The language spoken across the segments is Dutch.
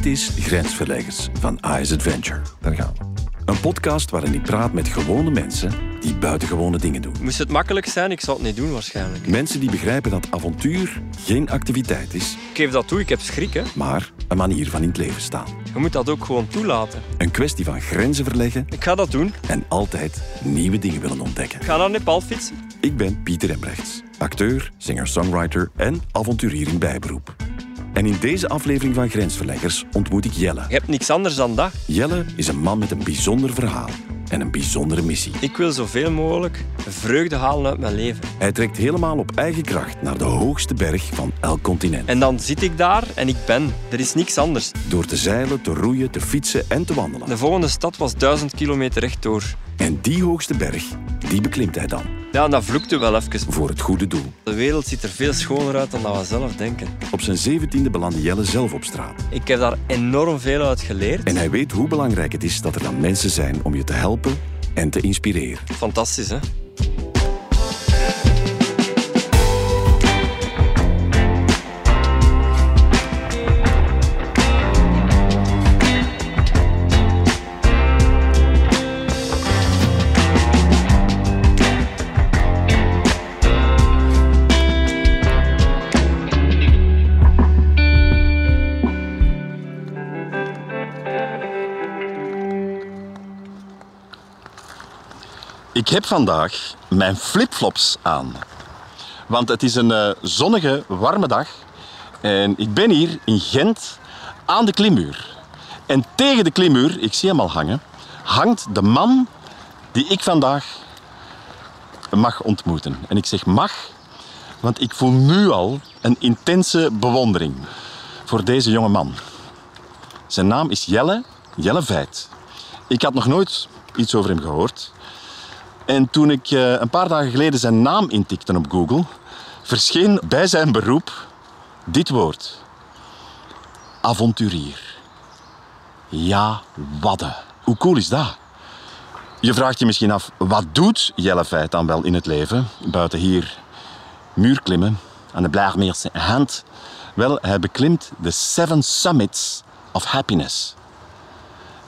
Dit is Grensverleggers van Ice Adventure. Daar gaan we. Een podcast waarin ik praat met gewone mensen die buitengewone dingen doen. Moest het makkelijk zijn, ik zou het niet doen waarschijnlijk. Mensen die begrijpen dat avontuur geen activiteit is, Ik geef dat toe, ik heb schrik. Hè. maar een manier van in het leven staan. Je moet dat ook gewoon toelaten. Een kwestie van grenzen verleggen Ik ga dat doen. en altijd nieuwe dingen willen ontdekken. Ik ga naar Nepal fietsen. Ik ben Pieter Embrechts, acteur, singer-songwriter en avonturier in bijberoep. En in deze aflevering van Grensverleggers ontmoet ik Jelle. Je hebt niks anders dan dat. Jelle is een man met een bijzonder verhaal en een bijzondere missie. Ik wil zoveel mogelijk vreugde halen uit mijn leven. Hij trekt helemaal op eigen kracht naar de hoogste berg van elk continent. En dan zit ik daar en ik ben. Er is niks anders. Door te zeilen, te roeien, te fietsen en te wandelen. De volgende stad was duizend kilometer rechtdoor. En die hoogste berg, die beklimt hij dan. Ja, en dat vloekte wel even. Voor het goede doel. De wereld ziet er veel schoner uit dan dat we zelf denken. Op zijn zeventiende belandde Jelle zelf op straat. Ik heb daar enorm veel uit geleerd. En hij weet hoe belangrijk het is dat er dan mensen zijn om je te helpen en te inspireren. Fantastisch, hè? Heb vandaag mijn flipflops aan. Want het is een eh, zonnige, warme dag. En ik ben hier in Gent aan de klimmuur. En tegen de klimmuur, ik zie hem al hangen, hangt de man die ik vandaag mag ontmoeten. En ik zeg mag, want ik voel nu al een intense bewondering voor deze jonge man. Zijn naam is Jelle, Jelle Veit. Ik had nog nooit iets over hem gehoord. En toen ik eh, een paar dagen geleden zijn naam intikte op Google, verscheen bij zijn beroep dit woord. Avonturier. Ja, wadden. Hoe cool is dat? Je vraagt je misschien af, wat doet Jelle Feit dan wel in het leven? Buiten hier muurklimmen aan de Blaarmeerse hand. Wel, hij beklimt de Seven Summits of Happiness.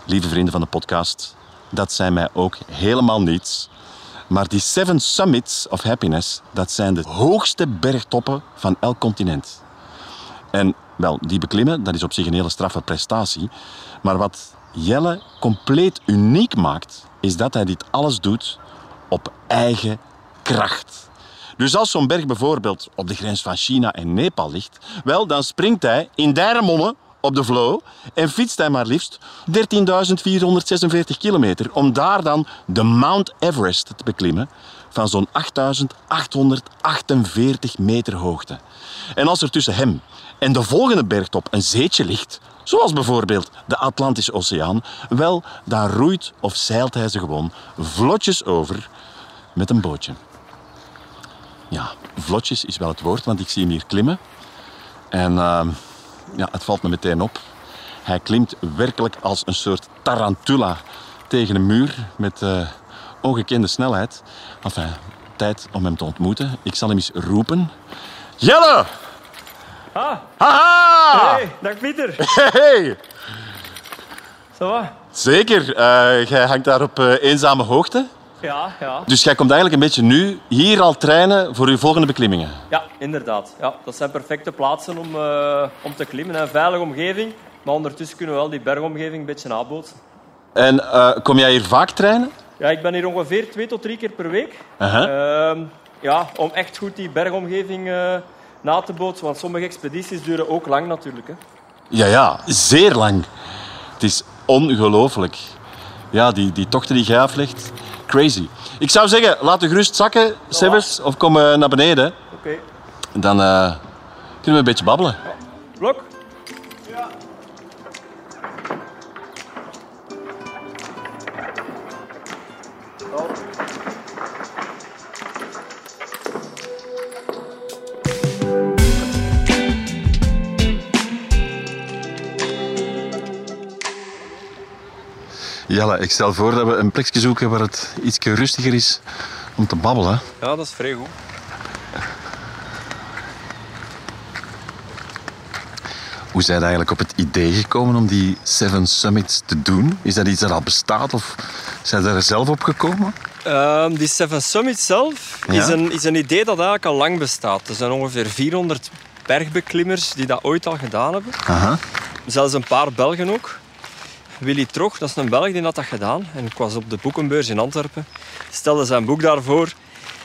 Lieve vrienden van de podcast, dat zijn mij ook helemaal niets. Maar die Seven Summits of Happiness, dat zijn de hoogste bergtoppen van elk continent. En wel, die beklimmen, dat is op zich een hele straffe prestatie. Maar wat Jelle compleet uniek maakt, is dat hij dit alles doet op eigen kracht. Dus als zo'n berg bijvoorbeeld op de grens van China en Nepal ligt, wel, dan springt hij in Dijremonde op de flow en fietst hij maar liefst 13.446 kilometer om daar dan de Mount Everest te beklimmen van zo'n 8.848 meter hoogte. En als er tussen hem en de volgende bergtop een zeetje ligt, zoals bijvoorbeeld de Atlantische Oceaan, wel, dan roeit of zeilt hij ze gewoon vlotjes over met een bootje. Ja, vlotjes is wel het woord, want ik zie hem hier klimmen. En uh, ja, het valt me meteen op. Hij klimt werkelijk als een soort tarantula tegen een muur met uh, ongekende snelheid. Enfin, tijd om hem te ontmoeten. Ik zal hem eens roepen. Jelle! Ah, Haha! hey, dag Pieter. Hey! Ça va? Zeker, uh, jij hangt daar op uh, eenzame hoogte. Ja, ja. Dus jij komt eigenlijk een beetje nu hier al trainen voor je volgende beklimmingen. Ja, inderdaad. Ja, dat zijn perfecte plaatsen om, uh, om te klimmen. Een veilige omgeving. Maar ondertussen kunnen we wel die bergomgeving een beetje nabootsen. En uh, kom jij hier vaak trainen? Ja, ik ben hier ongeveer twee tot drie keer per week. Uh -huh. uh, ja, om echt goed die bergomgeving uh, na te bootsen. Want sommige expedities duren ook lang natuurlijk. Hè. Ja, ja, zeer lang. Het is ongelooflijk. Ja, die, die tochten die jij aflegt, crazy. Ik zou zeggen, laat de gerust zakken, Sebes, of kom uh, naar beneden. Oké. Okay. Dan uh, kunnen we een beetje babbelen. Blok? Jelle, ik stel voor dat we een plekje zoeken waar het iets rustiger is om te babbelen. Ja, dat is vrij goed. Hoe zijn eigenlijk op het idee gekomen om die Seven Summits te doen? Is dat iets dat al bestaat of zijn er zelf op gekomen? Ehm, die Seven Summits zelf Ja? is, een, is een idee dat eigenlijk al lang bestaat. Er zijn ongeveer 400 bergbeklimmers die dat ooit al gedaan hebben. Aha. Zelfs een paar Belgen ook. Willy Trog, dat is een Belg, die had dat gedaan. En ik was op de boekenbeurs in Antwerpen. Stelde zijn boek daarvoor.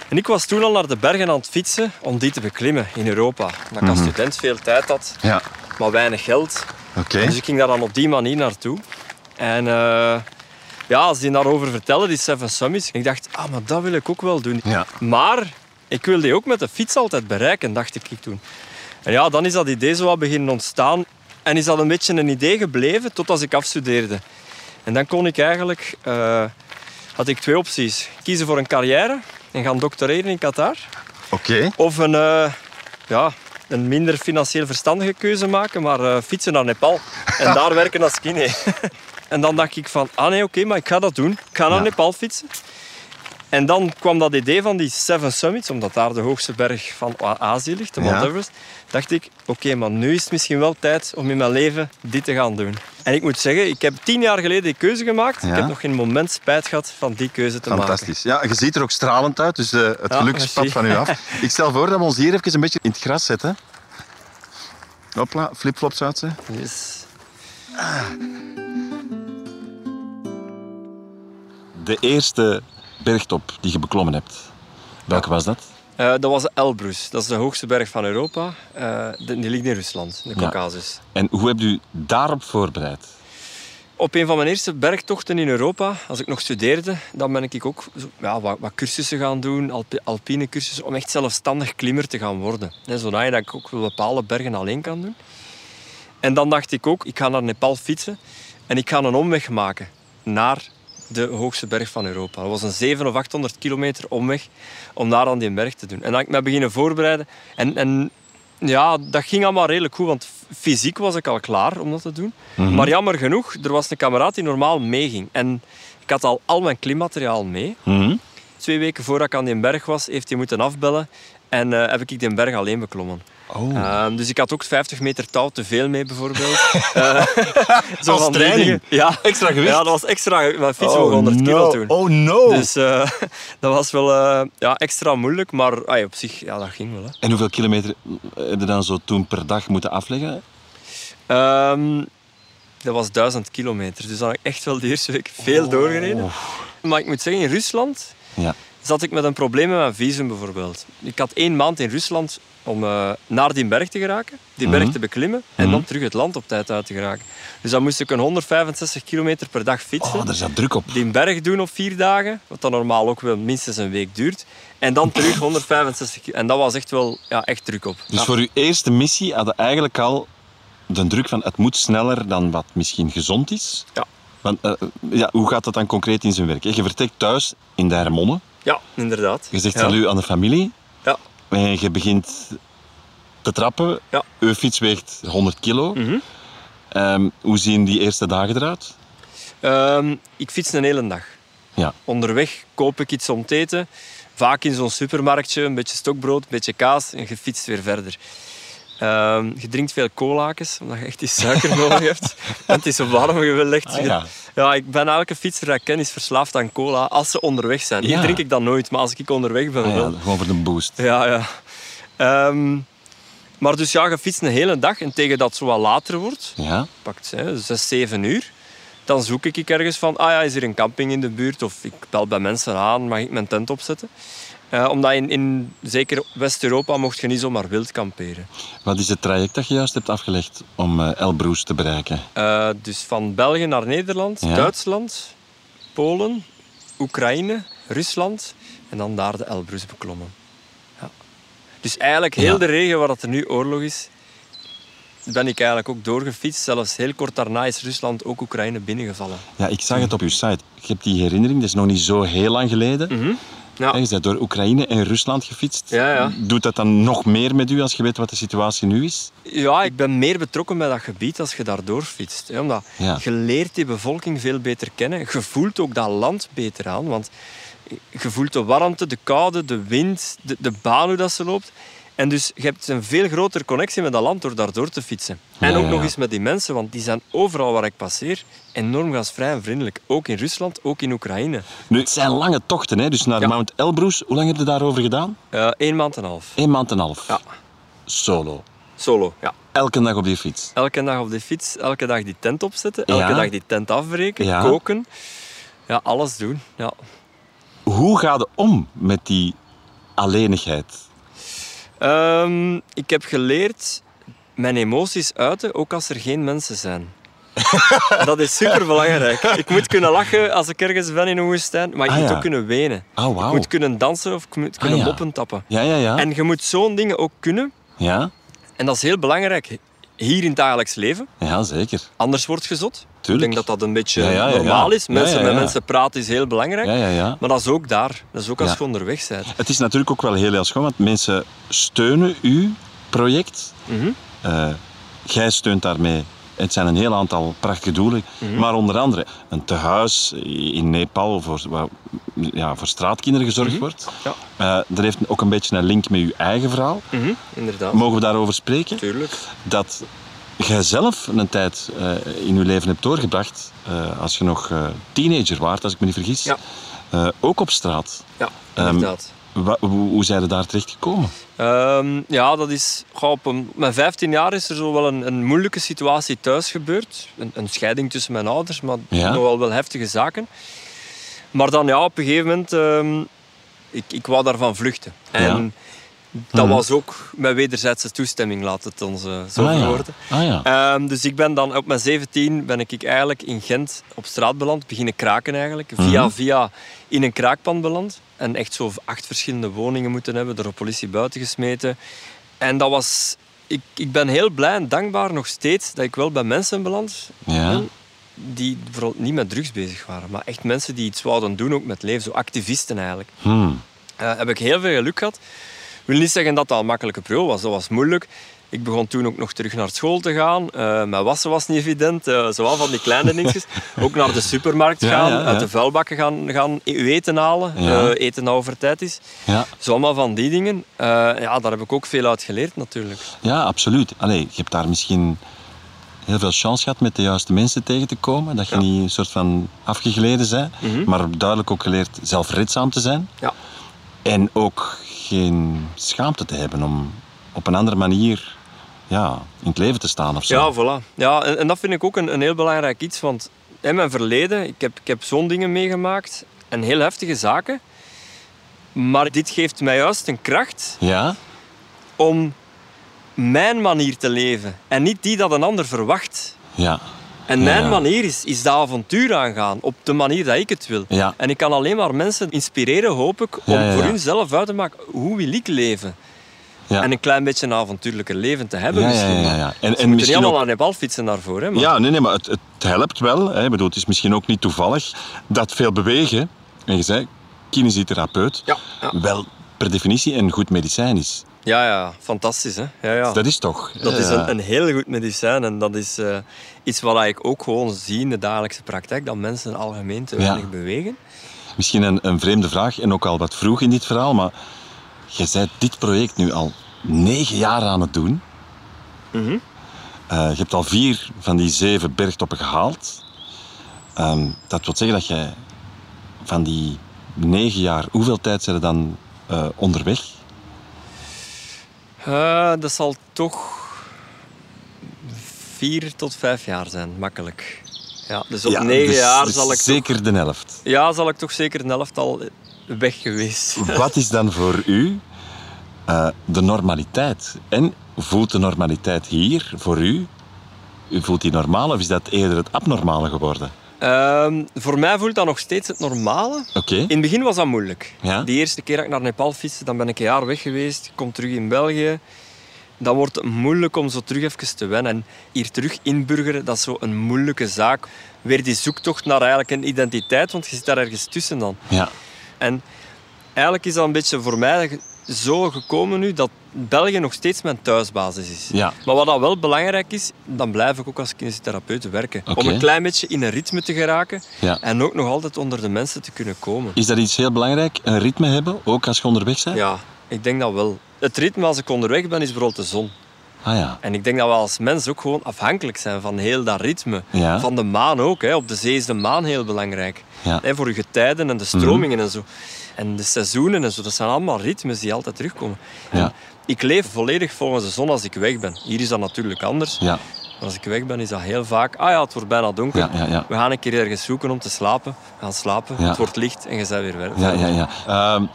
En ik was toen al naar de bergen aan het fietsen om die te beklimmen in Europa. Omdat ik als student veel tijd had, Ja, maar weinig geld. Dus ik ging daar dan op die manier naartoe. En eh, ja, als die daarover vertelde, die Seven Summits, ik dacht, ah, maar dat wil ik ook wel doen. Ja. Maar ik wil die ook met de fiets altijd bereiken, dacht ik toen. En ja, dan is dat idee zo wat beginnen ontstaan. En is dat een beetje een idee gebleven tot als ik afstudeerde. En dan kon ik eigenlijk, eh, had ik twee opties. Kiezen voor een carrière en gaan doctoreren in Qatar. Oké. Of een, eh, ja, een minder financieel verstandige keuze maken, maar eh, fietsen naar Nepal. En daar werken als kine. en dan dacht ik van, ah nee, oké, maar ik ga dat doen. Ik ga naar Ja. Nepal fietsen. En dan kwam dat idee van die Seven Summits, omdat daar de hoogste berg van Azië ligt, de Mount Ja. Everest. Dacht ik, oké, maar nu is het misschien wel tijd om in mijn leven dit te gaan doen. En ik moet zeggen, ik heb tien jaar geleden die keuze gemaakt. Ja. Ik heb nog geen moment spijt gehad van die keuze te maken. Fantastisch. Ja, je ziet er ook stralend uit, dus eh, het Ja, geluk spat merci. van u af. Ik stel voor dat we ons hier even een beetje in het gras zetten. Hopla, flipflops uitzetten. Yes. De eerste bergtop die je beklommen hebt, welke was dat? Eh, dat was de Elbrus. Dat is de hoogste berg van Europa. Eh, die ligt in Rusland, de Ja. Caucasus. En hoe hebt u daarop voorbereid? Op een van mijn eerste bergtochten in Europa, als ik nog studeerde, dan ben ik ook ja, wat, wat cursussen gaan doen, alpi- alpine cursussen, om echt zelfstandig klimmer te gaan worden. Zodat je dat ik ook bepaalde bergen alleen kan doen. En dan dacht ik ook, ik ga naar Nepal fietsen en ik ga een omweg maken naar de hoogste berg van Europa. Dat was een 700 of 800 kilometer omweg om daar aan die berg te doen. En dan heb ik me beginnen voorbereiden. En, en ja, dat ging allemaal redelijk goed, want fysiek was ik al klaar om dat te doen. Maar jammer genoeg, er was een kameraad die normaal meeging. En ik had al al mijn klimmateriaal mee. Mhm. Twee weken voordat ik aan die berg was, heeft hij moeten afbellen. En eh, heb ik die berg alleen beklommen. Oh. Ehm, dus ik had ook 50 meter touw te veel mee, bijvoorbeeld. Eh, zo Als van training? Ja. Extra gewicht? Ja, dat was extra. Mijn fiets woog 100 kilo toen. Oh no! Dus eh, dat was wel eh, ja, extra moeilijk, maar op zich, ja, dat ging wel. Hè. En hoeveel kilometer heb je dan zo toen per dag moeten afleggen? Ehm, dat was 1000 kilometer, dus dan heb ik echt wel de eerste week veel doorgereden. Maar ik moet zeggen, in Rusland Ja. zat ik met een probleem met mijn visum bijvoorbeeld. Ik had één maand in Rusland om eh, naar die berg te geraken, die berg Mhm. te beklimmen en dan terug het land op tijd uit te geraken. Dus dan moest ik een 165 kilometer per dag fietsen. Oh, daar zat druk op. die berg doen op vier dagen, wat dan normaal ook wel minstens een week duurt. En dan terug 165 kilo. En dat was echt wel ja, echt druk op. Dus Ja. voor uw eerste missie hadden eigenlijk al de druk van het moet sneller dan wat misschien gezond is. Ja. Want, eh, ja, hoe gaat dat dan concreet in zijn werk? Je vertrekt thuis in Dijremonde. Ja, inderdaad. Je zegt ja. salut aan de familie. En je begint te trappen. Ja. Uw fiets weegt 100 kilo. Mhm. Ehm, hoe zien die eerste dagen eruit? Ehm, ik fiets een hele dag. Ja. Onderweg koop ik iets om te eten. Vaak in zo'n supermarktje, een beetje stokbrood, een beetje kaas en je fietst weer verder. Ehm, je drinkt veel cola's, omdat je echt die suiker nodig hebt. En het is zo warm gelegd. Ah, ja. ja, ik ben elke fietser dat ik ken is verslaafd aan cola als ze onderweg zijn. Ja. Hier drink ik dat nooit, maar als ik onderweg ben Ah, wel. ja, gewoon voor de boost. Ja, ja. Ehm, maar dus ja, je fietst een hele dag en tegen dat het zo wat later wordt, Ja. pakt hè, 6, 7 uur, dan zoek ik ergens van, ah ja, is er een camping in de buurt? Of ik bel bij mensen aan, mag ik mijn tent opzetten? Eh, omdat in, in zeker West-Europa mocht je niet zomaar wild kamperen. Wat is het traject dat je juist hebt afgelegd om eh Elbroes te bereiken? Eh, dus van België naar Nederland, Ja. Duitsland, Polen, Oekraïne, Rusland en dan daar de Elbrus beklommen. Ja. Dus eigenlijk heel Ja. de regio waar dat er nu oorlog is, ben ik eigenlijk ook doorgefietst. Zelfs heel kort daarna is Rusland ook Oekraïne binnengevallen. Ja, ik zag het op uw site. Je hebt die herinnering, dat is nog niet zo heel lang geleden. Ja. Je bent door Oekraïne en Rusland gefietst. Ja, ja. Doet dat dan nog meer met u als je weet wat de situatie nu is? Ja, ik ben meer betrokken bij dat gebied als je daar doorfietst. Hè, Omdat je leert die bevolking veel beter kennen. Je voelt ook dat land beter aan. Want je voelt de warmte, de koude, de wind, de, de baan hoe dat ze loopt. En dus je hebt een veel grotere connectie met dat land door daardoor te fietsen. En ook nog eens met die mensen, want die zijn overal waar ik passeer enorm gastvrij en vriendelijk. Ook in Rusland, ook in Oekraïne. Nu, het zijn lange tochten, hè? dus naar Ja. Mount Elbrus. Hoe lang heb je daarover gedaan? Eén maand en een half. Eén maand en een half. Ja. Solo. Solo, ja. Elke dag op die fiets. Elke dag op de fiets, elke dag die tent opzetten, elke Ja. dag die tent afbreken, Ja. koken. Ja, alles doen. Ja. Hoe ga je om met die alleenigheid? Ehm, ik heb geleerd mijn emoties uiten, ook als er geen mensen zijn. dat is super belangrijk. Ik moet kunnen lachen als ik ergens ben in een woestijn, maar ik Ah, moet ja. ook kunnen wenen. Oh, Ik wauw. moet kunnen dansen of ik moet kunnen ja. moppen tappen. Ja, ja, ja. En je moet zo'n dingen ook kunnen. Ja? En dat is heel belangrijk hier in het dagelijks leven. ja, zeker. Anders wordt gezot. Tuurlijk. Ik denk dat dat een beetje Ja, ja, ja, normaal is. Mensen met mensen praten is heel belangrijk. Ja, ja, ja. Maar dat is ook daar. Dat is ook als je onderweg bent. Het is natuurlijk ook wel heel, heel schoon, want mensen steunen uw project. Eh, jij steunt daarmee. Het zijn een heel aantal prachtige doelen, Mhm. maar onder andere een tehuis in Nepal voor, ja, voor straatkinderen gezorgd wordt. Ja. Eh, dat heeft ook een beetje een link met uw eigen verhaal. Mhm, Inderdaad. Mogen we daarover spreken? Tuurlijk. Dat jij zelf een tijd eh, in je leven hebt doorgebracht, eh, als je nog teenager waart, als ik me niet vergis, Ja. ook op straat. Ja, Ehm, inderdaad. Hoe, zijn je daar terecht gekomen? Ehm, ja, dat is... goh, op een, mijn 15 jaar is er zo wel een, een moeilijke situatie thuis gebeurd. Een, een scheiding tussen mijn ouders, maar Ja. nogal wel heftige zaken. Maar dan ja, op een gegeven moment... ehm, ik, ik wou daarvan vluchten. En dat Mhm. was ook met wederzijdse toestemming, laat het ons eh, zo ah, ja. Ah, ja. Ehm, dus ik ben dan op mijn 17 ben ik eigenlijk in Gent op straat beland, beginnen kraken eigenlijk. Via Mhm. via in een kraakpand beland. En echt zo acht verschillende woningen moeten hebben, door de politie buiten gesmeten. En dat was... Ik, ik ben heel blij en dankbaar nog steeds dat ik wel bij mensen beland Ja. Die vooral niet met drugs bezig waren, maar echt mensen die iets wouden doen ook met leven, zo activisten eigenlijk. Hmm. Eh, heb ik heel veel geluk gehad. Ik wil niet zeggen dat dat een makkelijke periode was. Dat was moeilijk. Ik begon toen ook nog terug naar school te gaan. Eh, mijn wassen was niet evident. Eh zowel van die kleine dingetjes. ook naar de supermarkt gaan. ja, ja. Uit de vuilbakken gaan, gaan uw eten halen. Eten dat over tijd is. Ja. Zo allemaal van die dingen. Ja, daar heb ik ook veel uit geleerd natuurlijk. ja, absoluut. Allee, je hebt daar misschien heel veel chance gehad met de juiste mensen tegen te komen. Dat je Ja. niet een soort van afgegleden bent. Mhm. Maar duidelijk ook geleerd zelfredzaam te zijn. Ja. En ook geen schaamte te hebben om op een andere manier ja, in het leven te staan of zo. Ja, voilà. Ja, en, en dat vind ik ook een, een heel belangrijk iets. Want in mijn verleden, ik heb, ik heb zo'n dingen meegemaakt. En heel heftige zaken. Maar dit geeft mij juist een kracht Ja? om mijn manier te leven. En niet die dat een ander verwacht. Ja. En mijn Ja. manier is, is dat avontuur aangaan. Op de manier dat ik het wil. Ja. En ik kan alleen maar mensen inspireren, hoop ik, om Ja, voor hunzelf uit te maken. Hoe wil ik leven? Ja. En een klein beetje een avontuurlijker leven te hebben Ja, misschien. ja, ja. En- en misschien niet allemaal ook- naar Nepal fietsen daarvoor. Hè, maar... Ja, nee, nee, maar het, het helpt wel. Hè. Ik bedoel, het is misschien ook niet toevallig dat veel bewegen, en je zei ja. wel per definitie een goed medicijn is. Ja, ja, fantastisch. Hè? Ja, ja. Dat is toch? Dat is eh, een, een heel goed medicijn en dat is eh, iets wat ik ook gewoon zie in de dagelijkse praktijk, dat mensen algemeen te Ja. weinig bewegen. Misschien een, een vreemde vraag en ook al wat vroeg in dit verhaal, maar je bent dit project nu al negen jaar aan het doen. Mhm. Eh, je hebt al vier van die zeven bergtoppen gehaald. Ehm, dat wil zeggen dat jij van die negen jaar, hoeveel tijd zijn er dan onderweg? Eh, dat zal toch vier tot vijf jaar zijn, makkelijk. Ja, dus op Ja, negen dus- jaar dus zal ik, toch, zeker de helft. ja, zal ik toch zeker een helft al weg geweest. Wat is dan voor u eh, de normaliteit? En voelt de normaliteit hier voor u? U voelt die normaal of is dat eerder het abnormale geworden? Ehm, voor mij voelt dat nog steeds het normale. In het begin was dat moeilijk. Ja? De eerste keer dat ik naar Nepal fietste, dan ben ik een jaar weg geweest. Ik kom terug in België. Dan wordt het moeilijk om zo terug even te wennen. En hier terug inburgeren, dat is zo een moeilijke zaak. Weer die zoektocht naar eigenlijk een identiteit, want je zit daar ergens tussen dan. Ja. En eigenlijk is dat een beetje voor mij zo gekomen nu dat België nog steeds mijn thuisbasis is. Ja. Maar wat dat wel belangrijk is, dan blijf ik ook als kinesitherapeut werken. Om een klein beetje in een ritme te geraken Ja. en ook nog altijd onder de mensen te kunnen komen. Is dat iets heel belangrijk? Een ritme hebben, ook als je onderweg bent? Ja, ik denk dat wel. het ritme als ik onderweg ben, is bijvoorbeeld de zon. Ah ja. En ik denk dat we als mens ook gewoon afhankelijk zijn van heel dat ritme. Ja. Van de maan ook. Hè. Op de zee is de maan heel belangrijk. Ja. Hè, voor je getijden en de stromingen en zo. En de seizoenen en zo. Dat zijn allemaal ritmes die altijd terugkomen. Ja. Ik leef volledig volgens de zon als ik weg ben. Hier is dat natuurlijk anders. Ja. Maar als ik weg ben, is dat heel vaak... Ah ja, het wordt bijna donker. Ja, ja, ja. We gaan een keer ergens zoeken om te slapen. We gaan slapen. Het wordt licht en je bent weer verder. Ja, ja, ja. Ehm,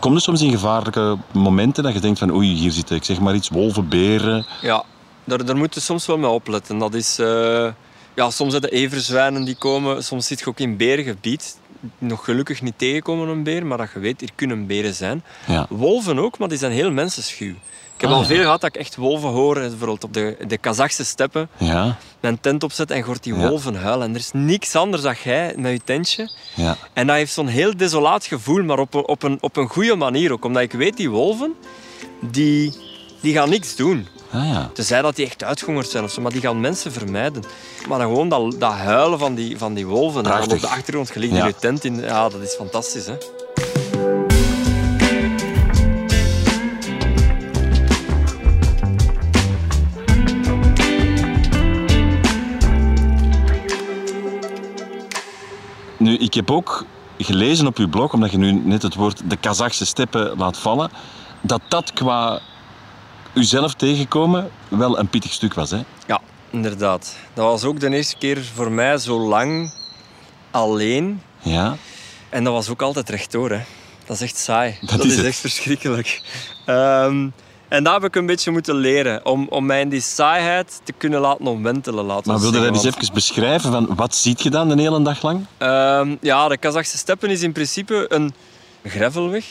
kom je soms in gevaarlijke momenten dat je denkt van oei, hier zitten, ik zeg maar iets, wolven, beren. Ja, daar, daar moet je soms wel mee opletten. Dat is... eh, ja, soms zijn de everzwijnen die komen. Soms zit je ook in berengebied. Nog gelukkig niet tegenkomen een beer, maar dat je weet, hier kunnen beren zijn. Ja. Wolven ook, maar die zijn heel mensenschuw. Ik heb Ah, al ja. veel gehad dat ik echt wolven hoor. Bijvoorbeeld op de, de Kazachse steppen. Ja, Mijn tent opzet en je hoort die wolven huilen. En er is niks anders dan jij met je tentje. ja. En dat heeft zo'n heel desolaat gevoel, maar op een, op een, op een goede manier ook. Omdat ik weet, die wolven, die, die gaan niks doen. Ah ja. Tenzij dat die echt of zo, maar die gaan mensen vermijden. Maar dan gewoon dat, dat huilen van die, van die wolven. En Prachtig. op de achtergrond gelicht Ja. in je tent. In, ja, dat is fantastisch, hè. Nu, ik heb ook gelezen op uw blog, omdat je nu net het woord de Kazachse steppen laat vallen, dat dat qua uzelf tegenkomen wel een pittig stuk was, hè? Ja, inderdaad. Dat was ook de eerste keer voor mij zo lang alleen. Ja. En dat was ook altijd rechtdoor. Hè. Dat is echt saai. Dat is het. echt verschrikkelijk. Ehm, en daar heb ik een beetje moeten leren. Om, om mij in die saaiheid te kunnen laten omwentelen. Laten Maar wilde dat eens even beschrijven van wat ziet je dan de hele dag lang? ehm, ja, de Kazachse steppen is in principe een gravelweg.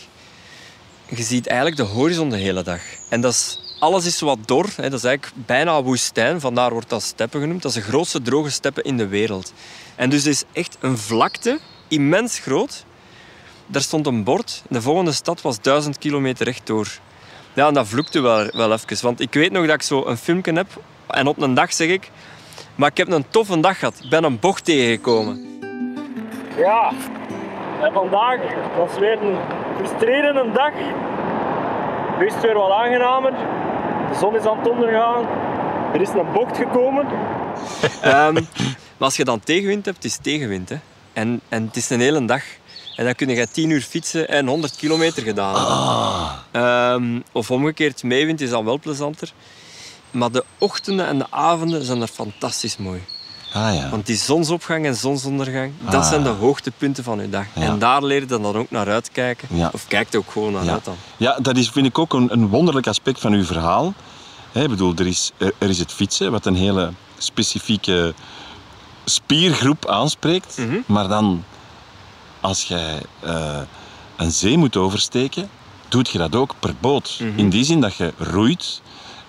Je ziet eigenlijk de horizon de hele dag. En dat is, alles is wat dor. Hè. Dat is eigenlijk bijna woestijn. Vandaar wordt dat steppen genoemd. Dat is de grootste droge steppen in de wereld. En dus is echt een vlakte, immens groot. Daar stond een bord. De volgende stad was duizend kilometer rechtdoor. Ja, en dat vloekte wel, wel even. Want ik weet nog dat ik zo een filmpje heb. En op een dag zeg ik... Maar ik heb een toffe dag gehad. Ik ben een bocht tegengekomen. Ja. En vandaag was weer een frustrerende dag. Het weer wat aangenamer. De zon is aan het ondergaan. Er is een bocht gekomen. Ehm, maar als je dan tegenwind hebt, het is tegenwind. Hè. En, en het is een hele dag. En dan kun je 10 uur fietsen en 100 kilometer gedaan. Ehm, of omgekeerd, meewind is dan wel plezanter. Maar de ochtenden en de avonden zijn er fantastisch mooi. Ah ja. Want die zonsopgang en zonsondergang, dat Ah. zijn de hoogtepunten van je dag. Ja. En daar leer je dan ook naar uitkijken. Ja. Of kijkt ook gewoon naar uit dan. Ja, dat is, vind ik ook een, een wonderlijk aspect van uw verhaal. Ik bedoel, er is, er, er is het fietsen, wat een hele specifieke spiergroep aanspreekt. Mhm. Maar dan, als jij eh, een zee moet oversteken, doet je dat ook per boot. Mhm. In die zin dat je roeit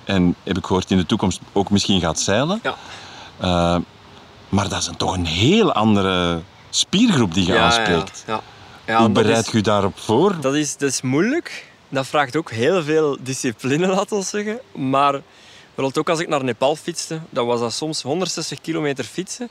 en, heb ik gehoord, in de toekomst ook misschien gaat zeilen. Ja. Eh, maar dat is een, toch een heel andere spiergroep die je aanspreekt. Ja, ja. Ja, Hoe dat bereid is- je je daarop voor? Dat is, dat is moeilijk. Dat vraagt ook heel veel discipline, laten we zeggen. Maar bijvoorbeeld ook als ik naar Nepal fietste, dan was dat soms 160 kilometer fietsen.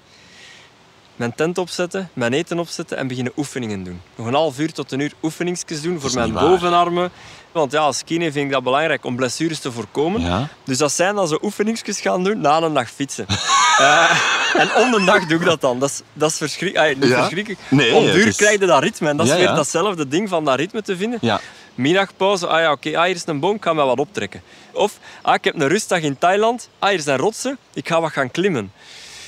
Mijn tent opzetten, mijn eten opzetten en beginnen oefeningen doen. Nog een half uur tot een uur oefeningsjes doen voor mijn bovenarmen. Want ja, als kine vind ik dat belangrijk om blessures te voorkomen. Ja. Dus dat zijn dan zo oefeningsjes gaan doen na een dag fietsen. Eh, en om de dag doe ik dat dan. Dat is, dat is verschrikkelijk. niet Ja? verschrikkelijk. Nee, Om duur is- krijg je dat ritme. En dat is Ja, weer datzelfde ding van dat ritme te vinden. Ja. Middagpauze, ah ja, oké, ah, hier is een boom, ik ga mij wat optrekken. Of, ah, ik heb een rustdag in Thailand, ah, hier zijn rotsen, ik ga wat gaan klimmen.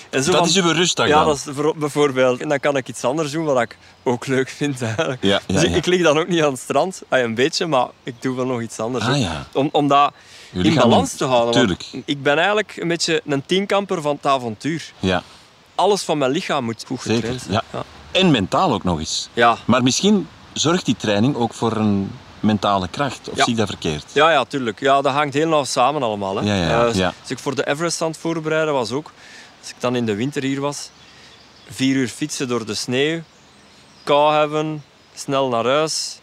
En zo Dat van- is uw rustdag Ja, dan? dat is voor- bijvoorbeeld. En dan kan ik iets anders doen wat ik ook leuk vind eigenlijk. Ja, ja, dus ik, ja. ik lig dan ook niet aan het strand, ah, een beetje, maar ik doe wel nog iets anders. Ah, ja. Om, om dat in balans te houden. Tuurlijk. Ik ben eigenlijk een beetje een tienkamper van het avontuur. Ja, Alles van mijn lichaam moet goed getraind zijn. Ja. Ja. En mentaal ook nog eens. Ja. Maar misschien zorgt die training ook voor een mentale kracht. Of Ja. zie ik dat verkeerd? Ja, ja, tuurlijk. Ja, dat hangt heel nauw samen allemaal. Hè. Ja, ja, ja. Eh, Ja. Als ik voor de Everest aan het voorbereiden was ook, als ik dan in de winter hier was, vier uur fietsen door de sneeuw, kou hebben, snel naar huis,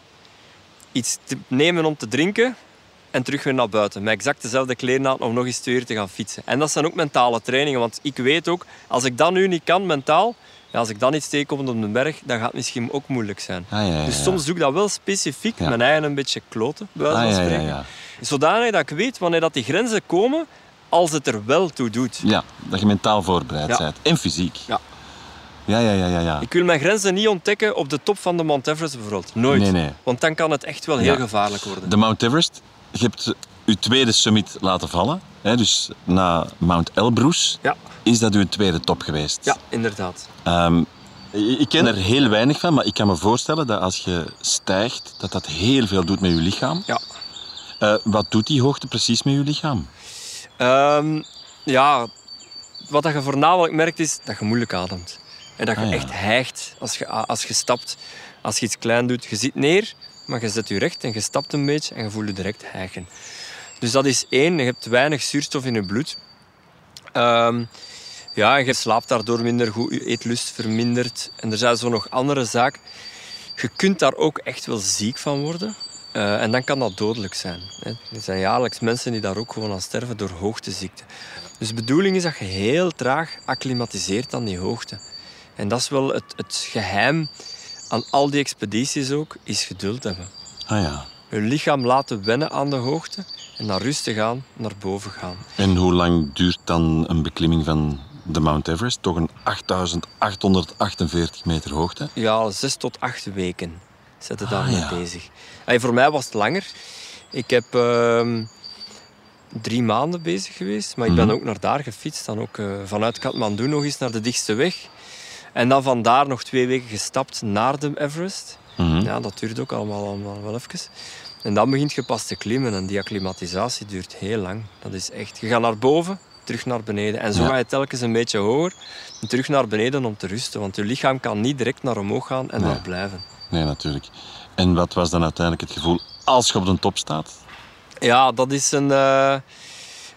iets nemen om te drinken en terug weer naar buiten. Met exact dezelfde kleren aan om nog eens twee uur te gaan fietsen. En dat zijn ook mentale trainingen, want ik weet ook, als ik dat nu niet kan mentaal, ja, als ik dan iets tegenkom op de berg, dan gaat het misschien ook moeilijk zijn. Ah, ja, ja, Dus soms doe ik dat wel specifiek, mijn eigen een beetje kloten, bij wijze Ah, van spreken. ja. Zodanig dat ik weet wanneer dat die grenzen komen, als het er wel toe doet. Ja, dat je mentaal voorbereid Ja. bent. En fysiek. Ja. Ja, ja, ja, ja. ja. Ik wil mijn grenzen niet ontdekken op de top van de Mount Everest bijvoorbeeld. Nooit. Nee, nee. Want dan kan het echt wel heel Ja. gevaarlijk worden. De Mount Everest, je hebt je tweede summit laten vallen. Hè, dus na Mount Elbrus Ja, is dat uw tweede top geweest. ja inderdaad. Ehm, ik ik ken er heel weinig van, maar ik kan me voorstellen dat als je stijgt, dat dat heel veel doet met je lichaam. Ja. Eh, wat doet die hoogte precies met je lichaam? Ehm, ja, wat dat je voornamelijk merkt is dat je moeilijk ademt. En dat je Ah, ja. echt hijgt als je, als je stapt. Als je iets klein doet, je zit neer, maar je zet je recht en je stapt een beetje en je voelt je direct hijgen. Dus dat is één, je hebt weinig zuurstof in je bloed. Ehm, ja, je slaapt daardoor minder goed, je eetlust vermindert. En er zijn zo nog andere zaken. Je kunt daar ook echt wel ziek van worden. Eh, en dan kan dat dodelijk zijn. Hè. Er zijn jaarlijks mensen die daar ook gewoon aan sterven door hoogteziekte. Dus de bedoeling is dat je heel traag acclimatiseert aan die hoogte. En dat is wel het, het geheim aan al die expedities ook, is geduld hebben. Ah ja. Je lichaam laten wennen aan de hoogte en naar rustig aan naar boven gaan. En hoe lang duurt dan een beklimming van de Mount Everest? Toch een 8848 meter hoogte? Ja, zes tot acht weken zitten Ah, daarmee ja. bezig. En voor mij was het langer. Ik heb ehm, drie maanden bezig geweest, maar ik ben Mhm. ook naar daar gefietst. Dan ook eh, vanuit Kathmandu nog eens naar de dichtste weg. En dan vandaar nog twee weken gestapt naar de Everest. Mhm. Ja, dat duurt ook allemaal, allemaal wel even. En dan begint je pas te klimmen en die acclimatisatie duurt heel lang. Dat is echt... Je gaat naar boven, terug naar beneden. En zo Ja. ga je telkens een beetje hoger en terug naar beneden om te rusten. Want je lichaam kan niet direct naar omhoog gaan en Nee. daar blijven. Nee, natuurlijk. En wat was dan uiteindelijk het gevoel als je op de top staat? Ja, dat is een... eh,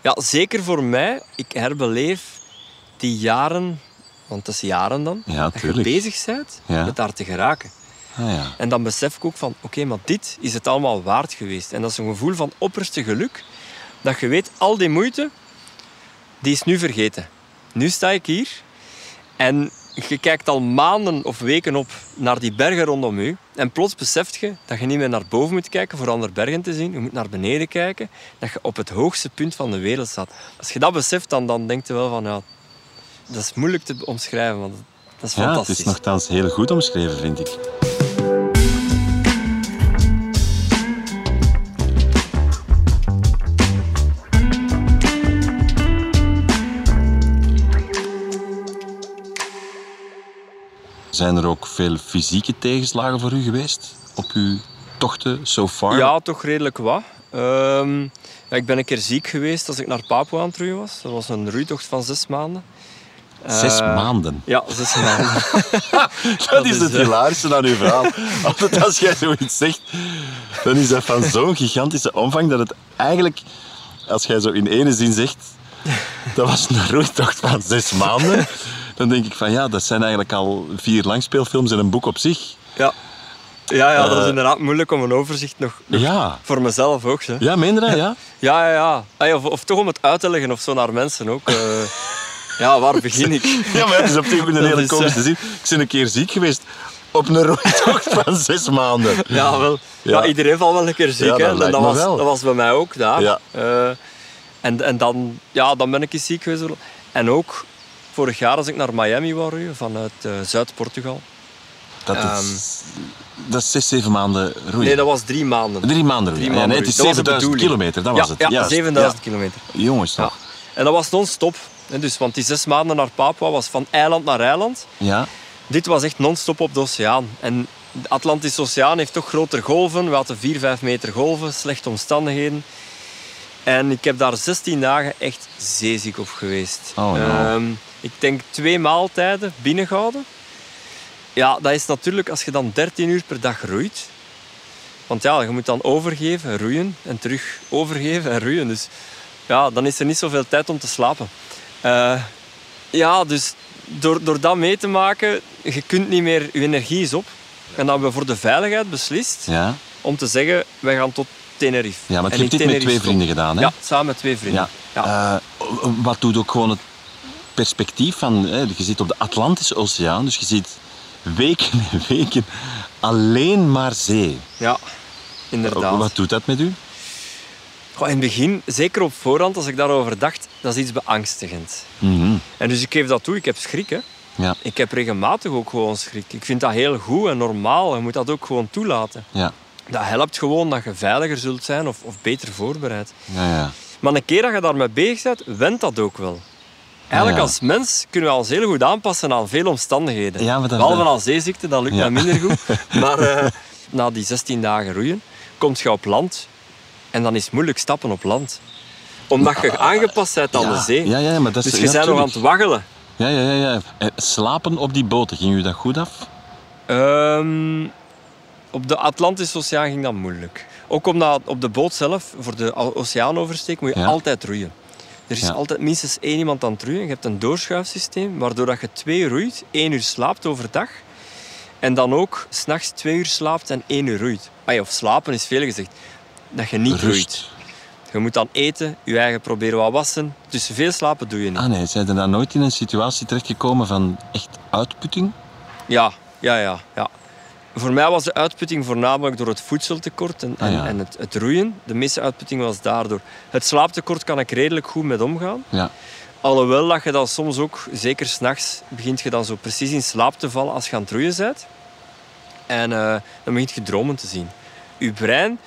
Ja, zeker voor mij. Ik herbeleef die jaren... Want dat is jaren dan. Ja, dat je bezig bent Ja. met daar te geraken. Ah ja. En dan besef ik ook van, oké, maar dit is het allemaal waard geweest. En dat is een gevoel van opperste geluk. Dat je weet, al die moeite, die is nu vergeten. Nu sta ik hier en je kijkt al maanden of weken op naar die bergen rondom u. En plots beseft je dat je niet meer naar boven moet kijken voor andere bergen te zien. Je moet naar beneden kijken. Dat je op het hoogste punt van de wereld staat. Als je dat beseft, dan, dan denk je wel van, ja, dat is moeilijk te omschrijven. Want dat is Ja, het fantastisch. is nogthans heel goed omschreven, vind ik. Zijn er ook veel fysieke tegenslagen voor u geweest op uw tochten so far? Ja, toch redelijk wat. Ehm, ja, ik ben een keer ziek geweest als ik naar Papua aan het roeien was. Dat was een roeitocht van zes maanden. Zes Eh, maanden. Ja, zes maanden. Dat is is, het eh, hilarische aan uw verhaal. Altijd als jij zoiets zegt, dan is dat van zo'n gigantische omvang dat het eigenlijk, als jij zo in ene zin zegt, dat was een roeitocht van zes maanden, dan denk ik van ja, dat zijn eigenlijk al vier langspeelfilms en een boek op zich. ja. Ja, ja, dat is Eh, inderdaad moeilijk om een overzicht nog... nog Ja. Voor mezelf ook, hè. Ja, meen je dat? Ja? Ja, ja, ja. Of, of toch om het uit te leggen of zo naar mensen ook. eh. ja, waar begin ik? Ja, maar het is op zich ook een hele is, komische eh, zin. Ik ben een keer ziek geweest op een roeitocht van zes maanden. Ja, wel. Ja. Ja. iedereen valt wel een keer ziek. Ja, dat hè. En dat, was, wel. dat was bij mij ook daar. Ja. En, en dan, ja, dan ben ik eens ziek geweest. En ook vorig jaar als ik naar Miami wou vanuit eh, Zuid-Portugal. Dat is, Ehm. dat is zes, zeven maanden roeien. Nee, dat was drie maanden. Drie maanden roeien. Drie Ja, nee, maanden het is roeien. Dat was de 7000 bedoeling. kilometer, dat ja, was het. Ja, Juist. 7000 kilometer. Ja. Jongens Ja. toch. En dat was non-stop. Dus, want die zes maanden naar Papua was van eiland naar eiland. Ja. Dit was echt non-stop op de oceaan. En de Atlantische Oceaan heeft toch grotere golven. We hadden 4, 5 meter golven, slechte omstandigheden. En ik heb daar 16 dagen echt zeeziek op geweest. Oh, no. Ehm, ik denk twee maaltijden binnengehouden. Ja, dat is natuurlijk als je dan 13 uur per dag roeit. Want ja, je moet dan overgeven, roeien en terug overgeven en roeien. Dus ja, dan is er niet zoveel tijd om te slapen. Eh, ja, dus door, door dat mee te maken, je kunt niet meer, je energie is op. En dan hebben we voor de veiligheid beslist Ja. om te zeggen, wij gaan tot Tenerife. Ja, maar je hebt dit met twee vrienden gedaan, hè? Ja, samen met twee vrienden. Ja. Ja. Eh, wat doet ook gewoon het perspectief van... Hè, je zit op de Atlantische Oceaan, dus je ziet weken en weken alleen maar zee. Ja, inderdaad. Wat doet dat met u? Goh, in het begin, zeker op voorhand, als ik daarover dacht, dat is iets beangstigend. Mhm. En dus ik geef dat toe, ik heb schrik. Hè. Ja, Ik heb regelmatig ook gewoon schrik. Ik vind dat heel goed en normaal. Je moet dat ook gewoon toelaten. ja, Dat helpt gewoon dat je veiliger zult zijn of, of beter voorbereid. ja. ja. Maar een keer dat je daarmee bezig bent, went dat ook wel. Eigenlijk Ja. als mens kunnen we ons heel goed aanpassen aan veel omstandigheden. Ja, maar dat- Behalve aan zeeziekte, dat lukt mij minder goed. Maar eh, na die 16 dagen roeien, kom je op land. En dan is het moeilijk stappen op land. Omdat je aangepast bent aan de zee. Ja, ja, maar dat is... Dus je bent nog aan het waggelen. Ja, ja, ja. ja. Eh, Slapen op die boten, ging u dat goed af? Ehm, op de Atlantische Oceaan ging dat moeilijk. Ook omdat op de boot zelf, voor de oceaanoversteek, moet je Ja. altijd roeien. Er is Ja. altijd minstens één iemand aan het roeien. Je hebt een doorschuifsysteem, waardoor dat je twee roeit, één uur slaapt overdag. En dan ook s'nachts twee uur slaapt en één uur roeit. Of slapen is veel gezegd. Dat je niet roeit. Rust. Je moet dan eten, je eigen proberen wat wassen. Dus veel slapen doe je niet. Ah nee, zijn er dan nooit in een situatie terechtgekomen van echt uitputting? Ja, ja, ja, ja. Voor mij was de uitputting voornamelijk door het voedseltekort en, Ah, en, ja. en het, het roeien. De meeste uitputting was daardoor. Het slaaptekort kan ik redelijk goed met omgaan. Ja. Alhoewel dat je dan soms ook, zeker s'nachts, begint je dan zo precies in slaap te vallen als je aan het roeien bent. En eh, dan begint je dromen te zien. Je brein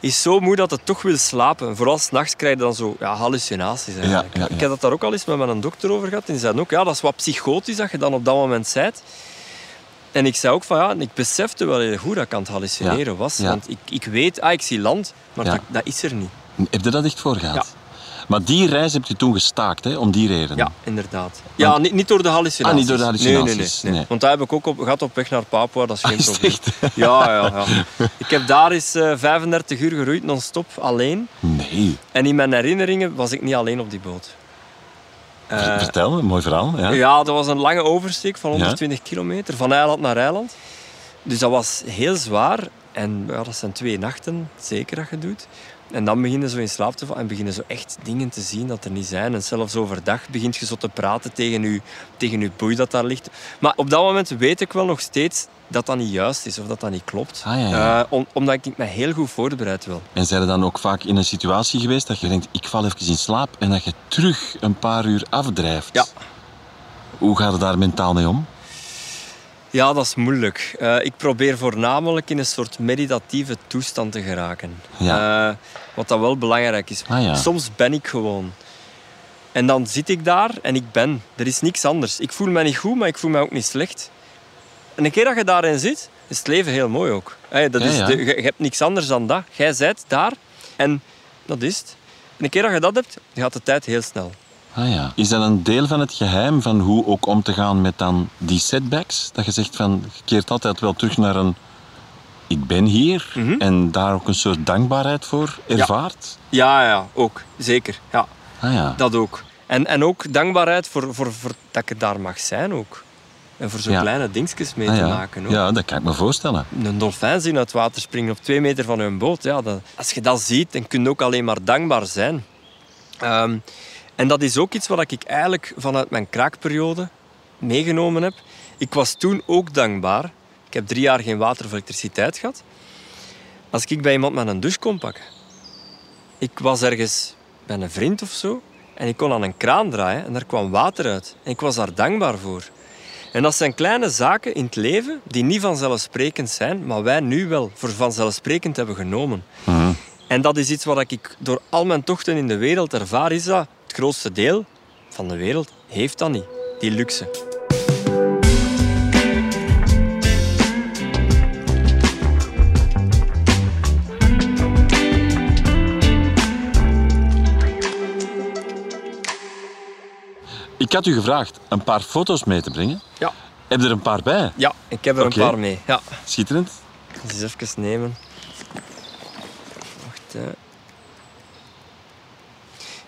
is zo moe dat het toch wil slapen. Vooral s'nachts krijg je dan zo ja, hallucinaties eigenlijk. Ja, ja, ja. Ik heb dat daar ook al eens met mijn dokter over gehad. En die zei ook, ja, dat is wat psychotisch dat je dan op dat moment bent. En ik zei ook van, ja, ik besefte wel heel goed dat ik aan het hallucineren Ja, was. ja. Want ik, ik weet, ah, ik zie land, maar Ja. dat, dat is er niet. Heb je dat echt voor gehad? Ja. Maar die reis heb je toen gestaakt, hè, om die reden? Ja, inderdaad. Ja, niet, niet door de hallucinaties. Ah, niet door de hallucinaties, Nee, nee, nee. Want daar heb ik ook op, gehad op weg naar Papua, dat is geen Ah, is het probleem. echt? Ja, ja, ja. Ik heb daar eens eh, 35 uur geroeid, non-stop, alleen. Nee. En in mijn herinneringen was ik niet alleen op die boot. Eh, Vertel, een mooi verhaal. Ja. ja, dat was een lange oversteek van 120 kilometer, van eiland naar eiland. Dus dat was heel zwaar. En ja, dat zijn twee nachten, zeker dat je doet. En dan begin je zo in slaap te vallen en begin je zo echt dingen te zien dat er niet zijn. En zelfs overdag begint je zo te praten tegen je, tegen je boei dat daar ligt. Maar op dat moment weet ik wel nog steeds dat dat niet juist is of dat dat niet klopt. Ah, ja, ja. Eh, om- omdat ik me heel goed voorbereid wil. En zijn er dan ook vaak in een situatie geweest dat je denkt, ik val even in slaap en dat je terug een paar uur afdrijft? Ja. Hoe gaat het daar mentaal mee om? Ja, dat is moeilijk. Eh, ik probeer voornamelijk in een soort meditatieve toestand te geraken. Ja. Eh, wat dat wel belangrijk is. Ah, ja. Soms ben ik gewoon. En dan zit ik daar en ik ben. Er is niks anders. Ik voel me niet goed, maar ik voel me ook niet slecht. En een keer dat je daarin zit, is het leven heel mooi ook. Eh, dat Ja, is de- je, je hebt niks anders dan dat. Jij bent daar en dat is het. En een keer dat je dat hebt, gaat de tijd heel snel. Ah, ja. Is dat een deel van het geheim van hoe ook om te gaan met dan die setbacks? Dat je zegt van, je keert altijd wel terug naar een... Ik ben hier Mhm. en daar ook een soort dankbaarheid voor ervaart? Ja, ja, ook. Zeker. Ja. Ah ja. Dat ook. En, en ook dankbaarheid voor, voor, voor dat ik daar mag zijn ook. En voor zo'n Ja. kleine dingetjes mee Ah, te ja. maken ook. ja, dat kan ik me voorstellen. Een dolfijn zien uit het water springen op twee meter van hun boot. Ja, dat, als je dat ziet, dan kun je ook alleen maar dankbaar zijn. Ehm, en dat is ook iets wat ik eigenlijk vanuit mijn kraakperiode meegenomen heb. Ik was toen ook dankbaar. Ik heb drie jaar geen water of elektriciteit gehad. Als ik bij iemand met een douche kon pakken. Ik was ergens bij een vriend of zo. En ik kon aan een kraan draaien en daar kwam water uit. En ik was daar dankbaar voor. En dat zijn kleine zaken in het leven die niet vanzelfsprekend zijn, maar wij nu wel voor vanzelfsprekend hebben genomen. Mhm. En dat is iets wat ik door al mijn tochten in de wereld ervaar, is dat het grootste deel van de wereld heeft dat niet, die luxe. Ik had u gevraagd een paar foto's mee te brengen. Ja, Heb je er een paar bij? ja ik heb er een paar mee. Ja. Schitterend. Dus even nemen. Wacht, hè.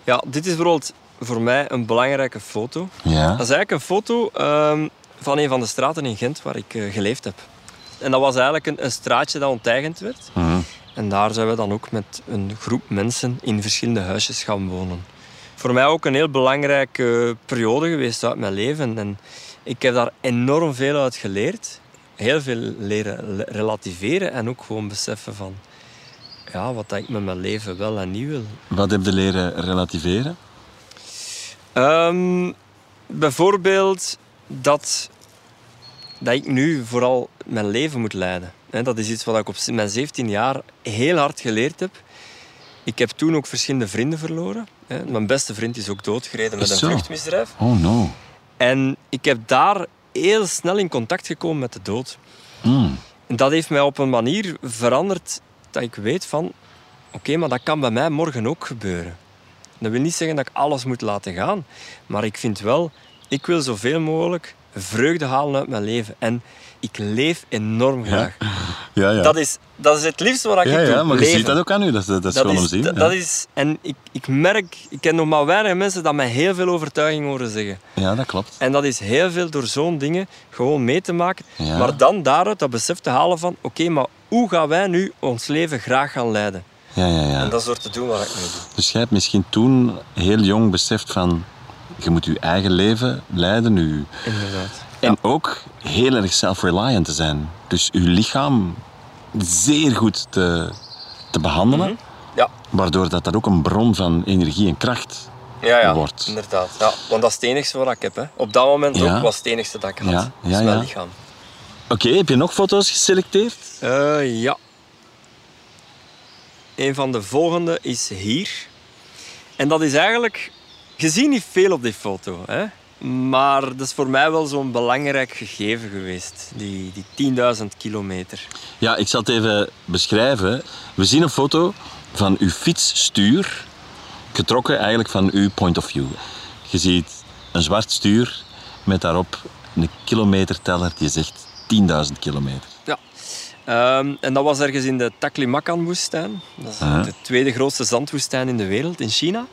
Ja, dit is bijvoorbeeld voor mij een belangrijke foto. Ja. Dat is eigenlijk een foto ehm, van een van de straten in Gent waar ik eh, geleefd heb. En dat was eigenlijk een, een straatje dat onteigend werd. Mhm. En daar zijn we dan ook met een groep mensen in verschillende huisjes gaan wonen. Voor mij ook een heel belangrijke periode geweest uit mijn leven. En ik heb daar enorm veel uit geleerd. Heel veel leren relativeren en ook gewoon beseffen van... ja, wat ik met mijn leven wel en niet wil. Wat heb je leren relativeren? Ehm, bijvoorbeeld dat, dat ik nu vooral mijn leven moet leiden. Dat is iets wat ik op mijn 17 jaar heel hard geleerd heb. Ik heb toen ook verschillende vrienden verloren. Mijn beste vriend is ook doodgereden met een vluchtmisdrijf. Oh no. En ik heb daar heel snel in contact gekomen met de dood. Hmm. En dat heeft mij op een manier veranderd dat ik weet van... Oké, maar dat kan bij mij morgen ook gebeuren. Dat wil niet zeggen dat ik alles moet laten gaan. Maar ik vind wel... Ik wil zoveel mogelijk vreugde halen uit mijn leven. En ik leef enorm graag. Ja, ja. Dat, is, dat is het liefste wat ik ja, doe. ja, maar je leven. ziet dat ook aan u. Dat is, dat is gewoon om zien. dat, dat is, en ik, ik merk, ik ken nog maar weinig mensen dat mij heel veel overtuiging horen zeggen. ja, dat klopt. En dat is heel veel door zo'n dingen gewoon mee te maken. Maar dan daaruit dat besef te halen van... Oké, maar hoe gaan wij nu ons leven graag gaan leiden? Ja, ja, ja. En dat is door te doen wat ik nu doe. Dus jij hebt misschien toen heel jong beseft van... Je moet je eigen leven leiden. Je... Inderdaad. En ook heel erg self-reliant te zijn. Dus je lichaam zeer goed te, te behandelen. Mhm. Ja. Waardoor dat, dat ook een bron van energie en kracht Ja, ja, wordt. inderdaad. Ja, want dat is het enigste wat ik heb. Hè. Op dat moment ook was het enigste dat ik had. Ja, ja, mijn lichaam. Oké, heb je nog foto's geselecteerd? Eh, ja. Een van de volgende is hier. En dat is eigenlijk... Je ziet niet veel op die foto. Hè? Maar dat is voor mij wel zo'n belangrijk gegeven geweest. Die, die 10.000 kilometer. Ja, ik zal het even beschrijven. We zien een foto van uw fietsstuur, getrokken eigenlijk van uw point of view. Je ziet een zwart stuur met daarop een kilometerteller die zegt 10.000 kilometer. Ja. Ehm, en dat was ergens in de Taklimakan-woestijn. Dat is de tweede grootste zandwoestijn in de wereld, in China.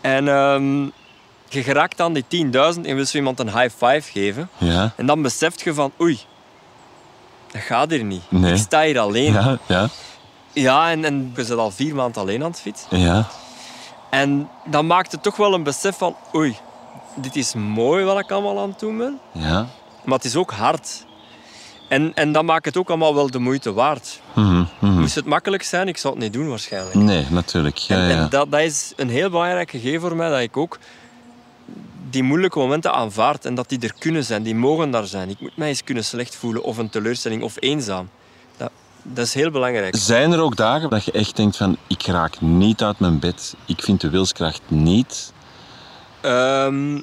En ehm, je geraakt aan die 10.000 en wil zo iemand een high five geven. Ja, En dan beseft je van, oei, dat gaat hier niet. Nee. Ik sta hier alleen. Ja, ja, ja, en, en je zit al vier maanden alleen aan het fietsen. ja. En dan maakt het toch wel een besef van, oei, dit is mooi wat ik allemaal aan het doen ben. ja. Maar het is ook hard. En, en dat maakt het ook allemaal wel de moeite waard. Mhm, mhm. Moest het makkelijk zijn, ik zou het niet doen waarschijnlijk. Nee, natuurlijk. Ja, En, ja. en dat, dat is een heel belangrijk gegeven voor mij, dat ik ook die moeilijke momenten aanvaard en dat die er kunnen zijn, die mogen daar zijn. Ik moet mij eens kunnen slecht voelen of een teleurstelling of eenzaam. Dat, dat is heel belangrijk. Zijn er ook dagen dat je echt denkt van ik raak niet uit mijn bed, ik vind de wilskracht niet? Ehm,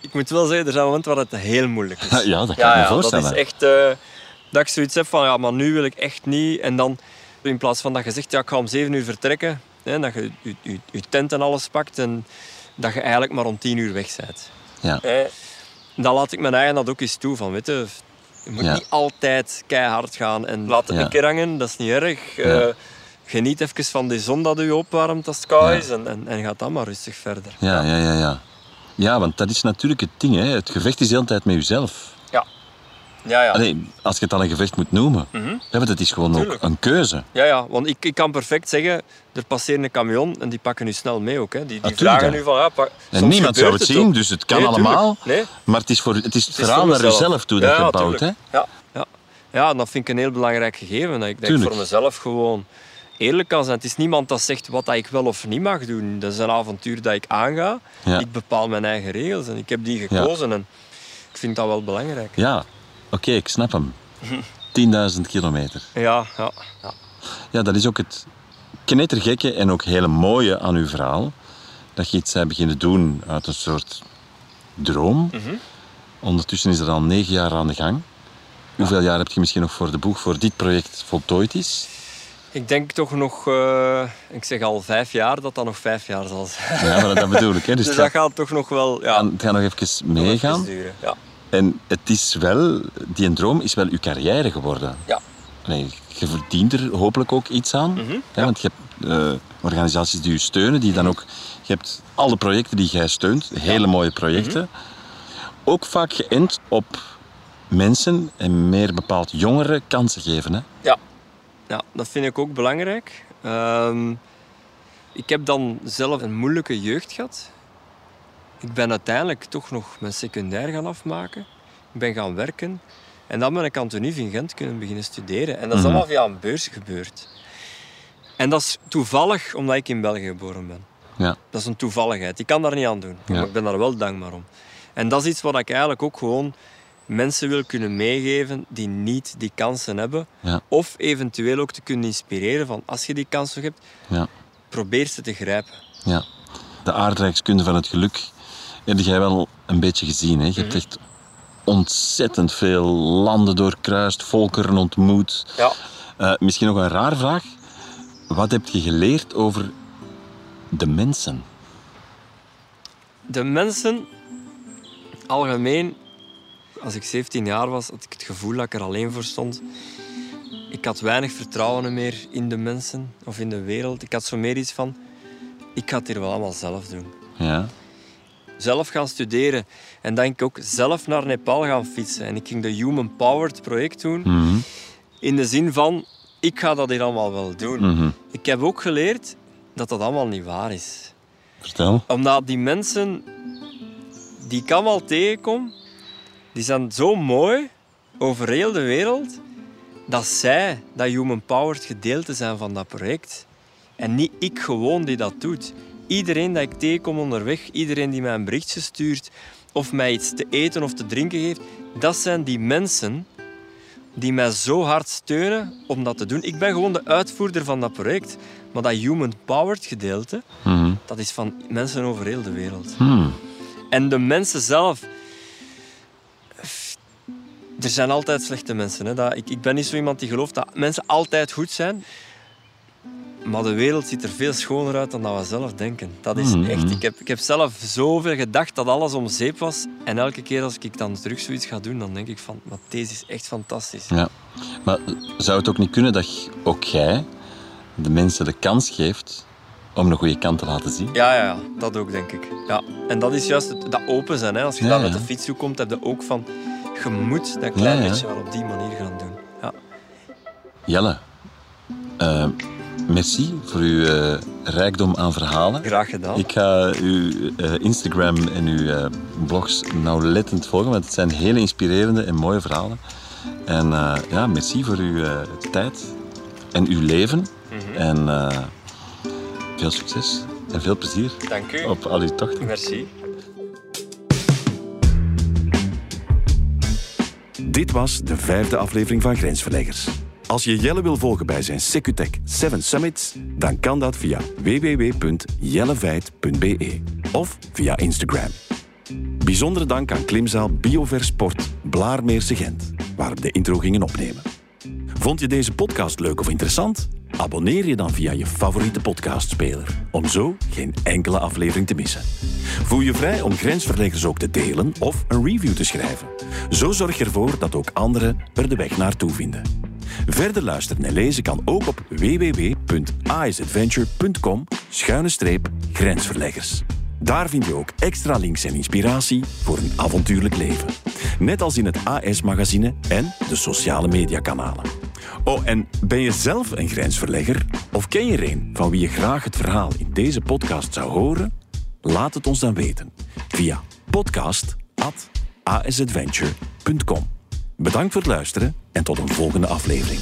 ik moet wel zeggen, er zijn momenten waar het heel moeilijk is. Ja, dat kan ik me voorstellen. Dat is echt... eh, dat ik zoiets heb van, ja, maar nu wil ik echt niet. En dan, in plaats van dat je zegt, ja, ik ga om zeven uur vertrekken, hè, dat je je, je, je tent en alles pakt en dat je eigenlijk maar om tien uur weg bent. Ja. Hè, dan laat ik mijn eigen dat ook eens toe. Van, weet je, je moet Ja. niet altijd keihard gaan en laat het Ja. een keer hangen, dat is niet erg. Ja. Eh, geniet even van die zon dat je opwarmt als het koud is en, en, en gaat dan maar rustig verder. Ja, ja, ja, ja. Ja, want dat is natuurlijk het ding. Hè. Het gevecht is de hele tijd met jezelf. Ja, ja. ja. Allee, als je het al een gevecht moet noemen. Mhm. Ja, want het is gewoon Tuurlijk. ook een keuze. Ja, ja, want ik, ik kan perfect zeggen, er passeert een camion en die pakken nu snel mee ook. Hè. Die, die Natuurlijk, vragen nu van, ja, pak, En niemand zou het zien, ook. dus het kan Nee, allemaal. Nee, Maar het is, voor, het, is het verhaal naar jezelf toe dat ja, je bouwt. Hè? Ja, ja. ja, en dat vind ik een heel belangrijk gegeven. Dat ik, dat ik voor mezelf gewoon eerlijk kan zijn. Het is niemand dat zegt wat ik wel of niet mag doen. Dat is een avontuur dat ik aanga. Ja. Ik bepaal mijn eigen regels en ik heb die gekozen. En ik vind dat wel belangrijk. Ja, oké, ik snap hem. 10.000 kilometer. Ja, ja. ja. Ja, dat is ook het knettergekke en ook hele mooie aan uw verhaal. Dat je iets hebt beginnen doen uit een soort droom. Mhm. Ondertussen is er al negen jaar aan de gang. Hoeveel jaar heb je misschien nog voor de boeg voor dit project voltooid is? Ik denk toch nog, eh, ik zeg al vijf jaar, dat dat nog vijf jaar zal zijn. Ja, maar dat bedoel ik. Hè. Dus, Dus dat gaat, gaat toch nog wel ja, het gaat nog even nog meegaan. even duren. Ja. En het is wel, die droom is wel uw carrière geworden. Ja. Nee, je verdient er hopelijk ook iets aan. Hè, Want je hebt eh, organisaties die u steunen, die dan ook... Je hebt alle projecten die jij steunt, hele mooie projecten. Mhm. Ook vaak geënt op mensen en meer bepaald jongeren kansen geven. Hè? Ja. ja, dat vind ik ook belangrijk. Ehm, ik heb dan zelf een moeilijke jeugd gehad. Ik ben uiteindelijk toch nog mijn secundair gaan afmaken. Ik ben gaan werken. En dan ben ik aan het in Gent kunnen beginnen studeren. En dat is Mhm. allemaal via een beurs gebeurd. En dat is toevallig omdat ik in België geboren ben. Ja. Dat is een toevalligheid. Ik kan daar niet aan doen. Ja. Maar ik ben daar wel dankbaar om. En dat is iets wat ik eigenlijk ook gewoon mensen wil kunnen meegeven die niet die kansen hebben. Ja. Of eventueel ook te kunnen inspireren van als je die kans nog hebt, Ja. probeer ze te grijpen. ja. De aardrijkskunde van het geluk heb jij wel een beetje gezien. Hè? Je hebt echt ontzettend veel landen doorkruist, volkeren ontmoet. Ja. Eh, misschien nog een raar vraag. Wat heb je geleerd over de mensen? De mensen, algemeen, als ik 17 jaar was, had ik het gevoel dat ik er alleen voor stond. Ik had weinig vertrouwen meer in de mensen of in de wereld. Ik had zo meer iets van, ik ga het hier wel allemaal zelf doen. Ja. Zelf gaan studeren en dan ik ook zelf naar Nepal gaan fietsen. En ik ging de Human Powered project doen, Mhm. in de zin van, ik ga dat hier allemaal wel doen. Mhm. Ik heb ook geleerd dat dat allemaal niet waar is. Vertel. Omdat die mensen die ik allemaal tegenkom, die zijn zo mooi over heel de wereld, dat zij dat human powered gedeelte zijn van dat project. En niet ik gewoon die dat doet. Iedereen dat ik tegenkom onderweg, iedereen die mij een berichtje stuurt of mij iets te eten of te drinken geeft, dat zijn die mensen die mij zo hard steunen om dat te doen. Ik ben gewoon de uitvoerder van dat project. Maar dat human powered gedeelte, Mhm. dat is van mensen over heel de wereld. Hmm. En de mensen zelf... Er zijn altijd slechte mensen. Hè. Dat, ik, ik ben niet zo iemand die gelooft dat mensen altijd goed zijn. Maar de wereld ziet er veel schoner uit dan dat we zelf denken. Dat is Mhm. echt... Ik heb, ik heb zelf zoveel gedacht dat alles om zeep was. En elke keer als ik dan terug zoiets ga doen, dan denk ik van... Maar deze is echt fantastisch. Ja. Maar zou het ook niet kunnen dat ook jij de mensen de kans geeft om een goede kant te laten zien? Ja, ja, ja, dat ook, denk ik. Ja. En dat is juist het, dat open zijn. Hè. Als je Ja, daar met de fiets toe komt, heb je ook van... Je moet dat klein beetje wel op die manier gaan doen. Ja. Jelle, eh, merci voor uw eh, rijkdom aan verhalen. Graag gedaan. Ik ga uw eh, Instagram en uw eh, blogs nauwlettend volgen, want het zijn hele inspirerende en mooie verhalen. En eh, ja, merci voor uw tijd en uw leven. En eh, veel succes en veel plezier Dank u. op al uw tochten. Merci. Dit was de vijfde aflevering van Grensverleggers. Als je Jelle wil volgen bij zijn Secutech 7 Summits, dan kan dat via www.jelleveit.be of via Instagram. Bijzondere dank aan klimzaal Biover Sport Blaarmeerse Gent, waar we de intro gingen opnemen. Vond je deze podcast leuk of interessant? Abonneer je dan via je favoriete podcastspeler, om zo geen enkele aflevering te missen. Voel je vrij om grensverleggers ook te delen of een review te schrijven. Zo zorg je ervoor dat ook anderen er de weg naartoe vinden. Verder luisteren en lezen kan ook op www.aisadventure.com grensverleggers. Daar vind je ook extra links en inspiratie voor een avontuurlijk leven. Net als in het AS-magazine en de sociale mediakanalen. Oh, en ben je zelf een grensverlegger? Of ken je er een van wie je graag het verhaal in deze podcast zou horen? Laat het ons dan weten via podcast.asadventure.com. Bedankt voor het luisteren en tot een volgende aflevering.